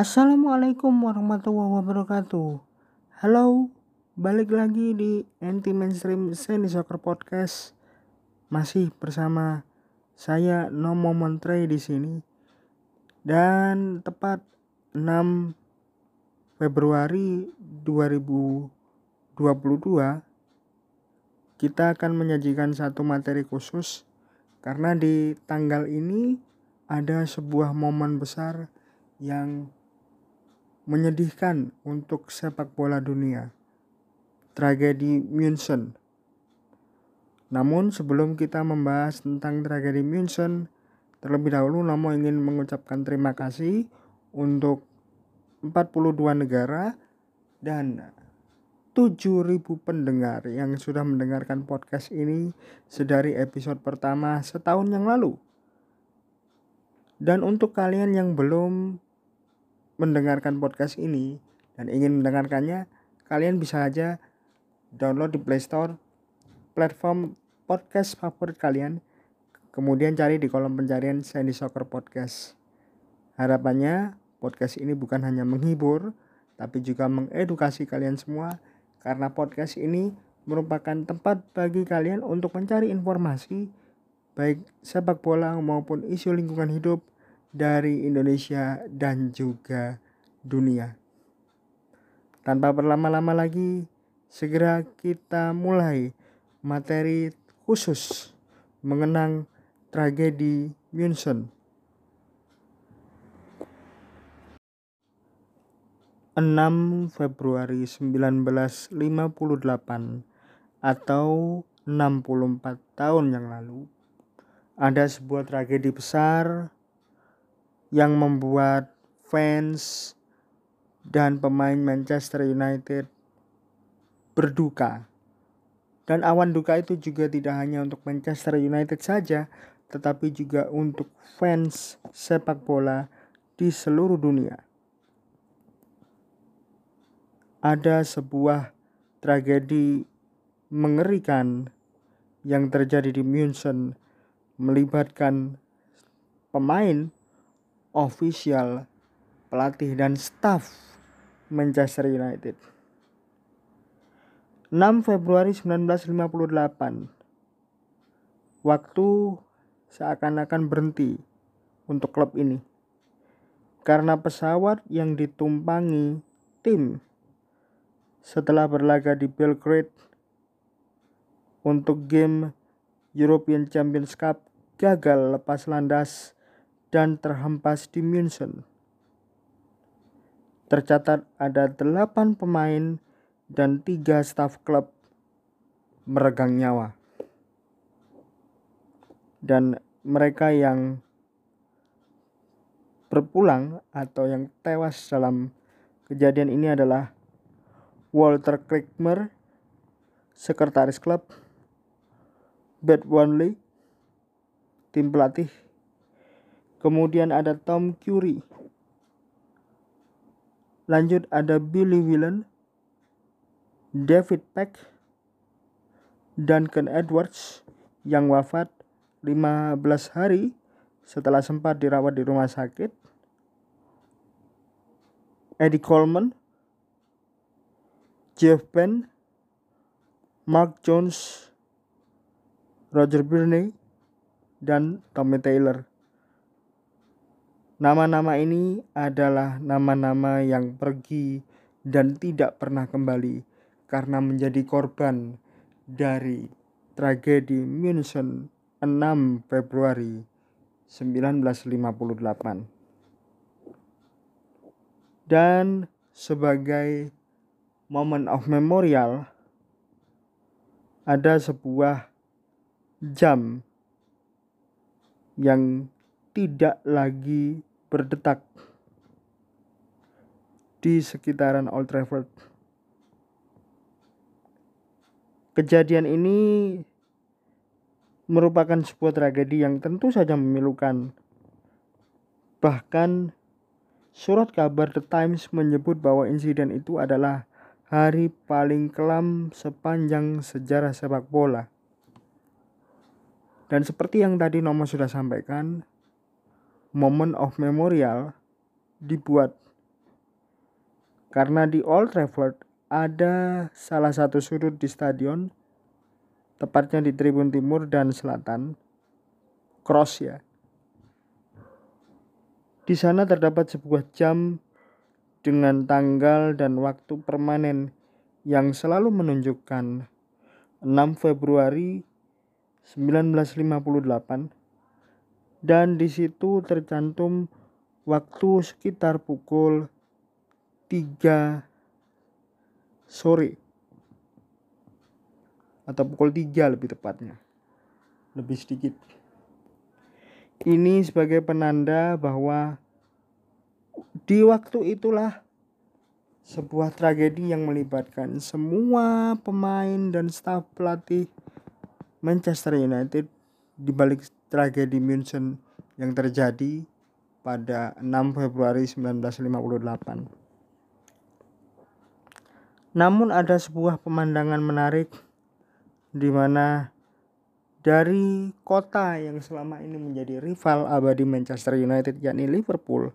Assalamualaikum warahmatullahi wabarakatuh. Halo, balik lagi di Anti Mainstream Sandy Soccer Podcast. Masih bersama saya Nomo Montre di sini. Dan tepat 6 Februari 2022 kita akan menyajikan satu materi khusus karena di tanggal ini ada sebuah momen besar yang menyedihkan untuk sepak bola dunia. Tragedi München. Namun sebelum kita membahas tentang tragedi München, terlebih dahulu Nomo ingin mengucapkan terima kasih untuk 42 negara dan 7000 pendengar yang sudah mendengarkan podcast ini sedari episode pertama setahun yang lalu. Dan untuk kalian yang belum mendengarkan podcast ini dan ingin mendengarkannya, kalian bisa aja download di Play Store platform podcast favorit kalian. Kemudian cari di kolom pencarian Sandy Soccer Podcast. Harapannya podcast ini bukan hanya menghibur, tapi juga mengedukasi kalian semua karena podcast ini merupakan tempat bagi kalian untuk mencari informasi baik sepak bola maupun isu lingkungan hidup dari Indonesia dan juga dunia. Tanpa berlama-lama lagi, segera kita mulai materi khusus mengenang tragedi München. 6 Februari 1958 atau 64 tahun yang lalu ada sebuah tragedi besar yang membuat fans dan pemain Manchester United berduka. Dan awan duka itu juga tidak hanya untuk Manchester United saja, tetapi juga untuk fans sepak bola di seluruh dunia. Ada sebuah tragedi mengerikan yang terjadi di München melibatkan pemain ofisial, pelatih dan staf Manchester United. 6 Februari 1958 Waktu seakan-akan berhenti untuk klub ini karena pesawat yang ditumpangi tim setelah berlaga di Belgrade untuk game European Champions Cup gagal lepas landas dan terhempas di München. Tercatat ada delapan pemain dan tiga staf klub meregang nyawa. Dan mereka yang berpulang atau yang tewas dalam kejadian ini adalah Walter Kriegmer, sekretaris klub, Bert Wanley, tim pelatih, Kemudian ada Tom Curry. Lanjut ada Billy Whelan, David Peck, Duncan Edwards yang wafat 15 hari setelah sempat dirawat di rumah sakit. Eddie Coleman, Jeff Penn, Mark Jones, Roger Birney, dan Tommy Taylor. Nama-nama ini adalah nama-nama yang pergi dan tidak pernah kembali karena menjadi korban dari tragedi München 6 Februari 1958. Dan sebagai moment of memorial ada sebuah jam yang tidak lagi berdetak di sekitaran Old Trafford. Kejadian ini merupakan sebuah tragedi yang tentu saja memilukan. Bahkan surat kabar The Times menyebut bahwa insiden itu adalah hari paling kelam sepanjang sejarah sepak bola. Dan seperti yang tadi Nomo sudah sampaikan, Moment of Memorial dibuat Karena di Old Trafford ada salah satu sudut di stadion, tepatnya di tribun timur dan selatan, cross ya. Di sana terdapat sebuah jam dengan tanggal dan waktu permanen yang selalu menunjukkan 6 Februari 1958 dan di situ tercantum waktu sekitar pukul 3 sore. Atau pukul 3 lebih tepatnya. Lebih sedikit. Ini sebagai penanda bahwa di waktu itulah sebuah tragedi yang melibatkan semua pemain dan staf pelatih Manchester United di balik tragedi München yang terjadi pada 6 Februari 1958. Namun ada sebuah pemandangan menarik di mana dari kota yang selama ini menjadi rival abadi Manchester United yakni Liverpool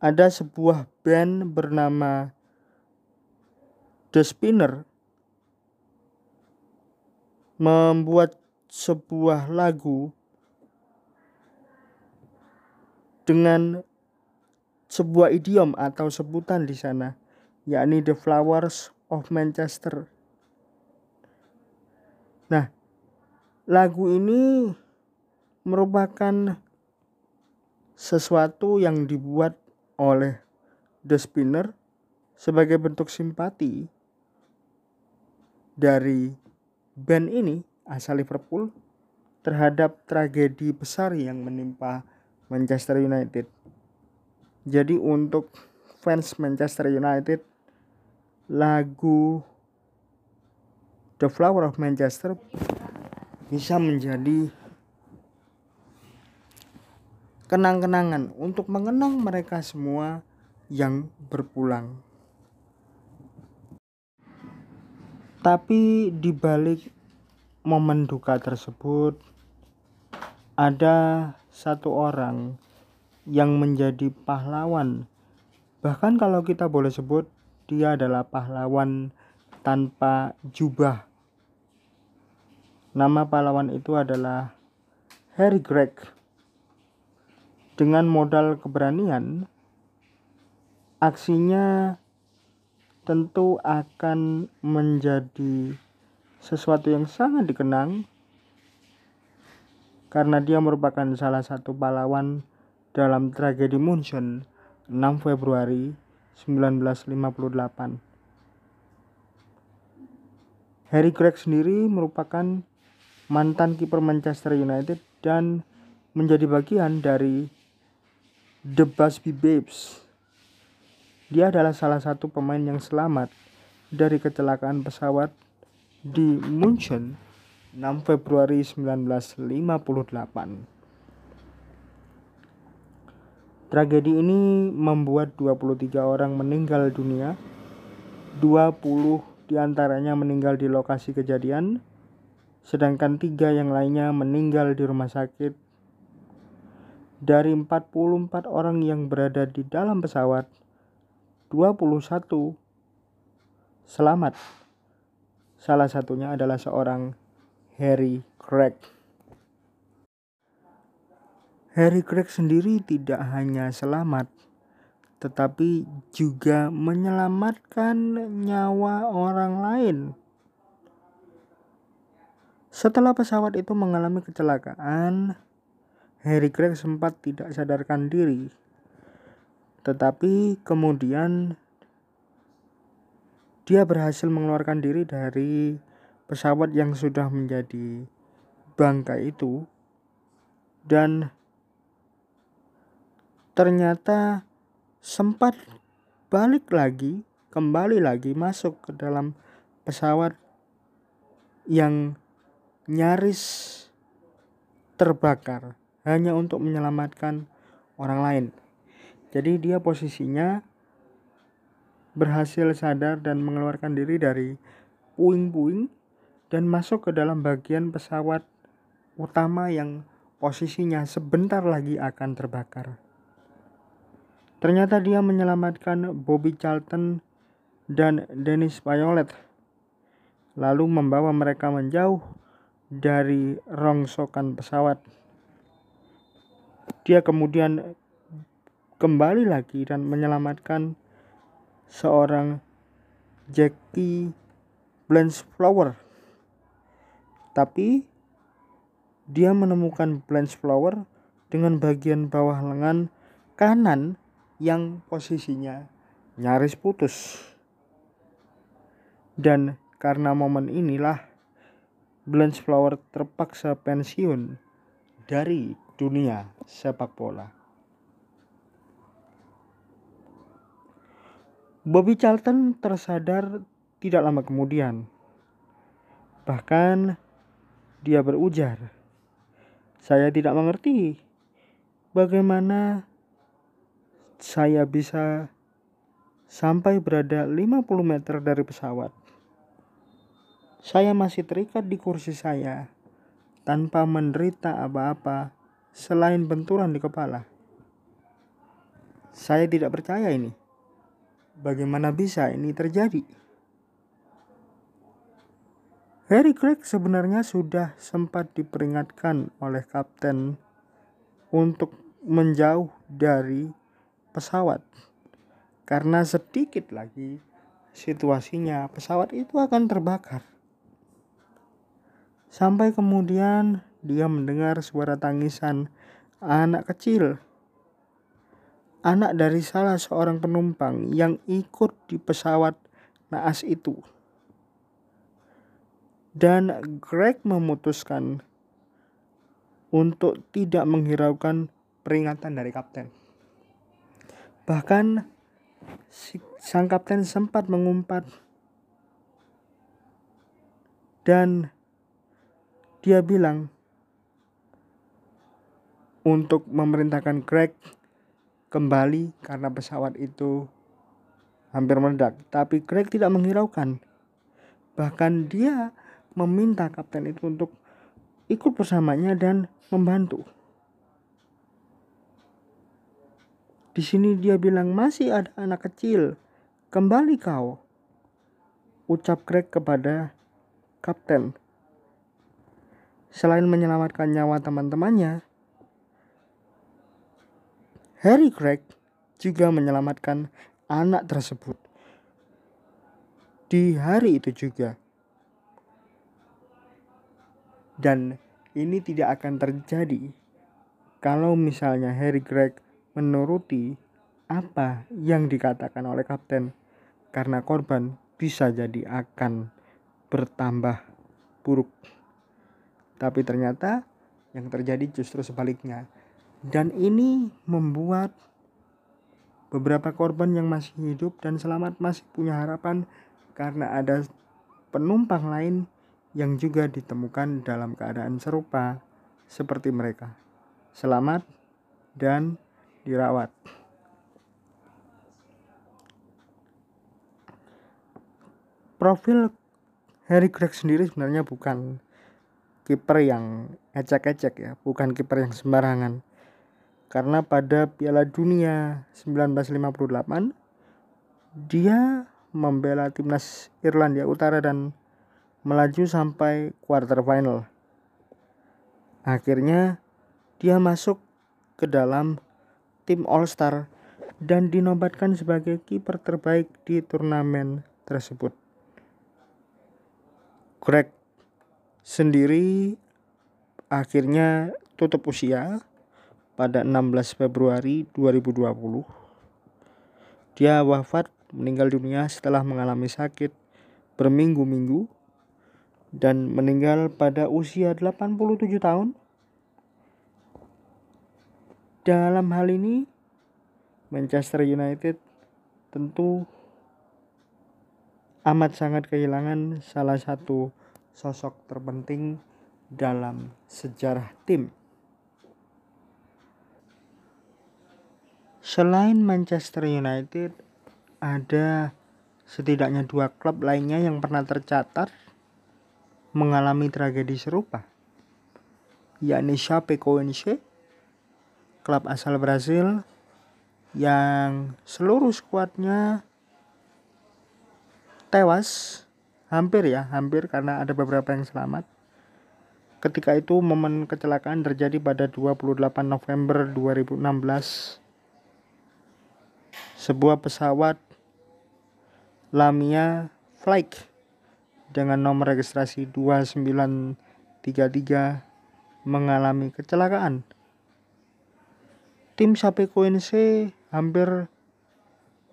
ada sebuah band bernama The Spinner membuat sebuah lagu dengan sebuah idiom atau sebutan di sana, yakni The Flowers of Manchester. Nah, lagu ini merupakan sesuatu yang dibuat oleh The Spinner sebagai bentuk simpati dari band ini asal Liverpool terhadap tragedi besar yang menimpa Manchester United. Jadi untuk fans Manchester United lagu The Flower of Manchester bisa menjadi kenang-kenangan untuk mengenang mereka semua yang berpulang. Tapi di balik momen duka tersebut ada satu orang yang menjadi pahlawan. Bahkan kalau kita boleh sebut dia adalah pahlawan tanpa jubah. Nama pahlawan itu adalah Harry Gregg. Dengan modal keberanian, aksinya tentu akan menjadi sesuatu yang sangat dikenang karena dia merupakan salah satu pahlawan dalam tragedi Munchen 6 Februari 1958. Harry Gregg sendiri merupakan mantan kiper Manchester United dan menjadi bagian dari The Busby Babes. Dia adalah salah satu pemain yang selamat dari kecelakaan pesawat di Munchen 6 Februari 1958. Tragedi ini membuat 23 orang meninggal dunia, 20 di antaranya meninggal di lokasi kejadian, sedangkan tiga yang lainnya meninggal di rumah sakit. Dari 44 orang yang berada di dalam pesawat, 21 selamat Salah satunya adalah seorang Harry Craig. Harry Craig sendiri tidak hanya selamat, tetapi juga menyelamatkan nyawa orang lain. Setelah pesawat itu mengalami kecelakaan, Harry Craig sempat tidak sadarkan diri. Tetapi kemudian dia berhasil mengeluarkan diri dari pesawat yang sudah menjadi bangkai itu dan ternyata sempat balik lagi kembali lagi masuk ke dalam pesawat yang nyaris terbakar hanya untuk menyelamatkan orang lain. Jadi dia posisinya berhasil sadar dan mengeluarkan diri dari puing-puing dan masuk ke dalam bagian pesawat utama yang posisinya sebentar lagi akan terbakar. Ternyata dia menyelamatkan Bobby Charlton dan Dennis Violet, lalu membawa mereka menjauh dari rongsokan pesawat. Dia kemudian kembali lagi dan menyelamatkan seorang Jackie Blanchflower. Tapi dia menemukan Blanchflower dengan bagian bawah lengan kanan yang posisinya nyaris putus. Dan karena momen inilah Blanchflower terpaksa pensiun dari dunia sepak bola. Bobby Charlton tersadar tidak lama kemudian. Bahkan dia berujar, "Saya tidak mengerti bagaimana saya bisa sampai berada 50 meter dari pesawat. Saya masih terikat di kursi saya tanpa menderita apa-apa selain benturan di kepala. Saya tidak percaya ini. Bagaimana bisa ini terjadi? Harry Craig sebenarnya sudah sempat diperingatkan oleh kapten untuk menjauh dari pesawat. Karena sedikit lagi situasinya pesawat itu akan terbakar. Sampai kemudian dia mendengar suara tangisan anak kecil. Anak dari salah seorang penumpang yang ikut di pesawat naas itu. Dan Greg memutuskan untuk tidak menghiraukan peringatan dari kapten. Bahkan si, sang kapten sempat mengumpat dan dia bilang untuk memerintahkan Greg kembali karena pesawat itu hampir meledak. Tapi Greg tidak menghiraukan. Bahkan dia meminta kapten itu untuk ikut bersamanya dan membantu. Di sini dia bilang masih ada anak kecil. Kembali kau. Ucap Greg kepada kapten. Selain menyelamatkan nyawa teman-temannya, Harry Craig juga menyelamatkan anak tersebut. Di hari itu juga. Dan ini tidak akan terjadi kalau misalnya Harry Craig menuruti apa yang dikatakan oleh kapten karena korban bisa jadi akan bertambah buruk. Tapi ternyata yang terjadi justru sebaliknya. Dan ini membuat beberapa korban yang masih hidup dan selamat masih punya harapan karena ada penumpang lain yang juga ditemukan dalam keadaan serupa seperti mereka. Selamat dan dirawat. Profil Harry Gregg sendiri sebenarnya bukan kiper yang ecek-ecek ya, bukan kiper yang sembarangan. Karena pada Piala Dunia 1958 dia membela timnas Irlandia Utara dan melaju sampai quarter final. Akhirnya dia masuk ke dalam tim All-Star dan dinobatkan sebagai kiper terbaik di turnamen tersebut. Greg sendiri akhirnya tutup usia pada 16 Februari 2020. Dia wafat meninggal dunia setelah mengalami sakit berminggu-minggu dan meninggal pada usia 87 tahun dalam hal ini Manchester United tentu amat sangat kehilangan salah satu sosok terpenting dalam sejarah tim. Selain Manchester United, ada setidaknya dua klub lainnya yang pernah tercatat mengalami tragedi serupa, yakni Chapecoense klub asal Brasil yang seluruh skuadnya tewas hampir ya hampir karena ada beberapa yang selamat. Ketika itu momen kecelakaan terjadi pada 28 November 2016 sebuah pesawat Lamia Flight dengan nomor registrasi 2933 mengalami kecelakaan tim Chapecoense hampir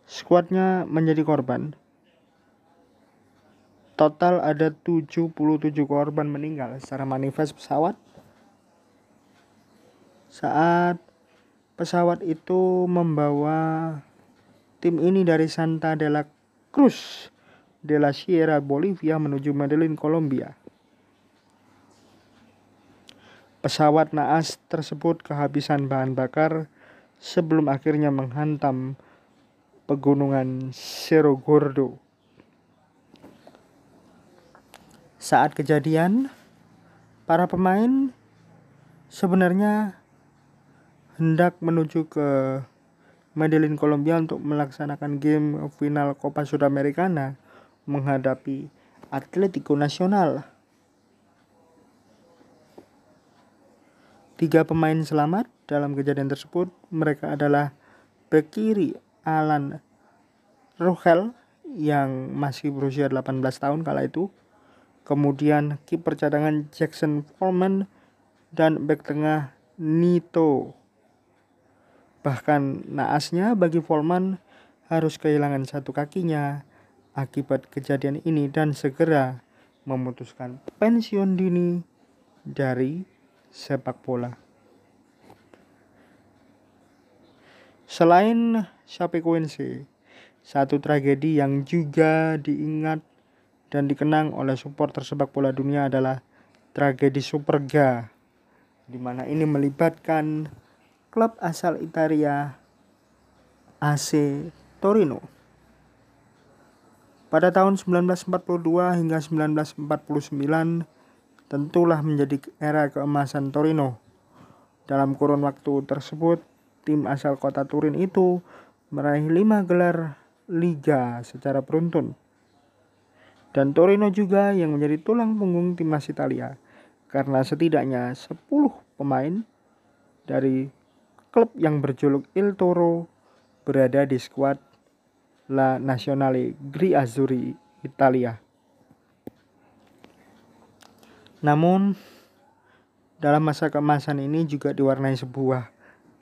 skuadnya menjadi korban Total ada 77 korban meninggal secara manifest pesawat. Saat pesawat itu membawa tim ini dari Santa de la Cruz de la Sierra Bolivia menuju Medellin, Kolombia. Pesawat naas tersebut kehabisan bahan bakar sebelum akhirnya menghantam pegunungan Cerro Gordo. Saat kejadian, para pemain sebenarnya hendak menuju ke Medellin, Kolombia untuk melaksanakan game final Copa Sudamericana menghadapi Atletico Nacional. Tiga pemain selamat dalam kejadian tersebut. Mereka adalah bek kiri Alan Rogel yang masih berusia 18 tahun kala itu kemudian kiper cadangan Jackson Foreman dan bek tengah Nito. Bahkan naasnya bagi Foreman harus kehilangan satu kakinya akibat kejadian ini dan segera memutuskan pensiun dini dari sepak bola. Selain Chapecoense, satu tragedi yang juga diingat dan dikenang oleh supporter sepak bola dunia adalah tragedi Superga di mana ini melibatkan klub asal Italia AC Torino. Pada tahun 1942 hingga 1949 tentulah menjadi era keemasan Torino. Dalam kurun waktu tersebut, tim asal kota Turin itu meraih lima gelar liga secara beruntun dan Torino juga yang menjadi tulang punggung timnas Italia karena setidaknya 10 pemain dari klub yang berjuluk Il Toro berada di skuad La Nazionale Gri Azzurri Italia. Namun dalam masa keemasan ini juga diwarnai sebuah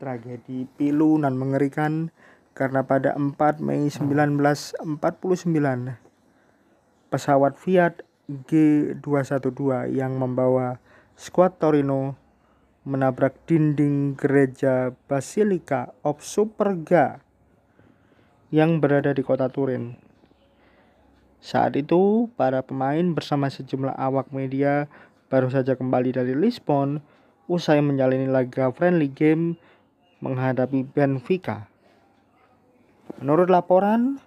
tragedi pilu dan mengerikan karena pada 4 Mei 1949 pesawat Fiat G212 yang membawa skuad Torino menabrak dinding gereja Basilica of Superga yang berada di kota Turin. Saat itu, para pemain bersama sejumlah awak media baru saja kembali dari Lisbon usai menjalani laga friendly game menghadapi Benfica. Menurut laporan,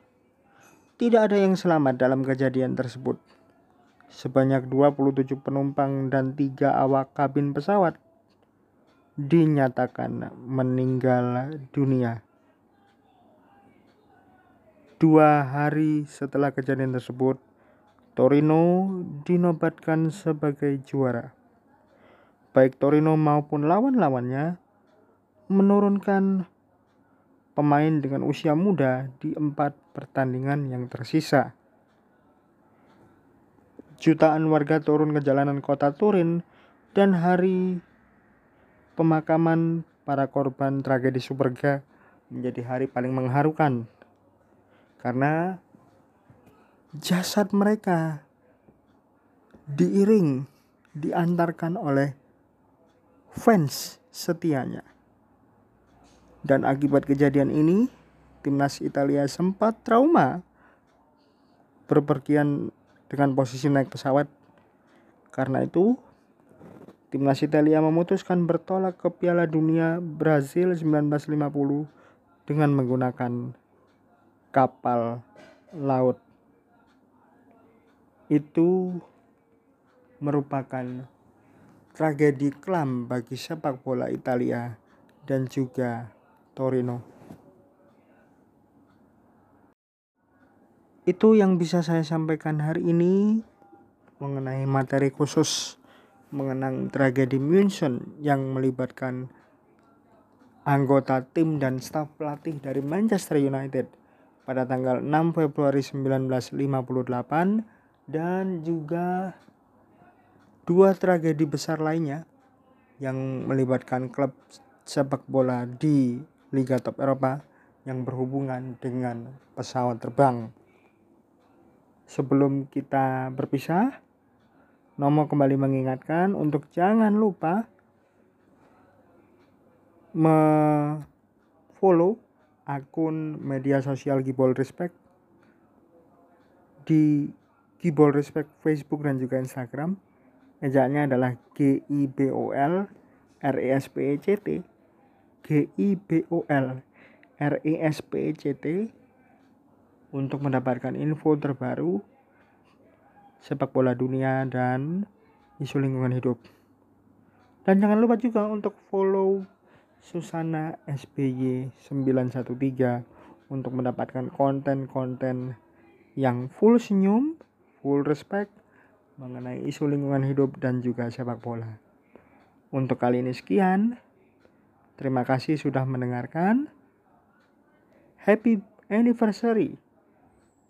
tidak ada yang selamat dalam kejadian tersebut. Sebanyak 27 penumpang dan tiga awak kabin pesawat dinyatakan meninggal dunia. Dua hari setelah kejadian tersebut, Torino dinobatkan sebagai juara. Baik Torino maupun lawan-lawannya menurunkan pemain dengan usia muda di empat pertandingan yang tersisa. Jutaan warga turun ke jalanan kota Turin dan hari pemakaman para korban tragedi Superga menjadi hari paling mengharukan karena jasad mereka diiring diantarkan oleh fans setianya. Dan akibat kejadian ini, timnas Italia sempat trauma berpergian dengan posisi naik pesawat. Karena itu, Timnas Italia memutuskan bertolak ke Piala Dunia Brazil 1950 dengan menggunakan kapal laut. Itu merupakan tragedi kelam bagi sepak bola Italia dan juga Torino. Itu yang bisa saya sampaikan hari ini mengenai materi khusus mengenang tragedi München yang melibatkan anggota tim dan staf pelatih dari Manchester United pada tanggal 6 Februari 1958 dan juga dua tragedi besar lainnya yang melibatkan klub sepak bola di Liga Top Eropa yang berhubungan dengan pesawat terbang. Sebelum kita berpisah, Nomo kembali mengingatkan untuk jangan lupa me-follow akun media sosial Gibol Respect di Gibol Respect Facebook dan juga Instagram. Ejaannya adalah G I B O L R E S P E C T G I B O L R E S P E C T untuk mendapatkan info terbaru sepak bola dunia dan isu lingkungan hidup. Dan jangan lupa juga untuk follow Susana SBY 913 untuk mendapatkan konten-konten yang full senyum, full respect mengenai isu lingkungan hidup dan juga sepak bola. Untuk kali ini sekian. Terima kasih sudah mendengarkan. Happy anniversary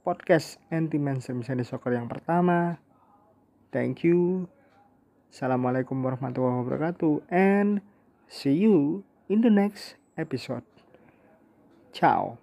podcast anti mainstream soccer yang pertama. Thank you. Assalamualaikum warahmatullahi wabarakatuh and see you in the next episode. Ciao.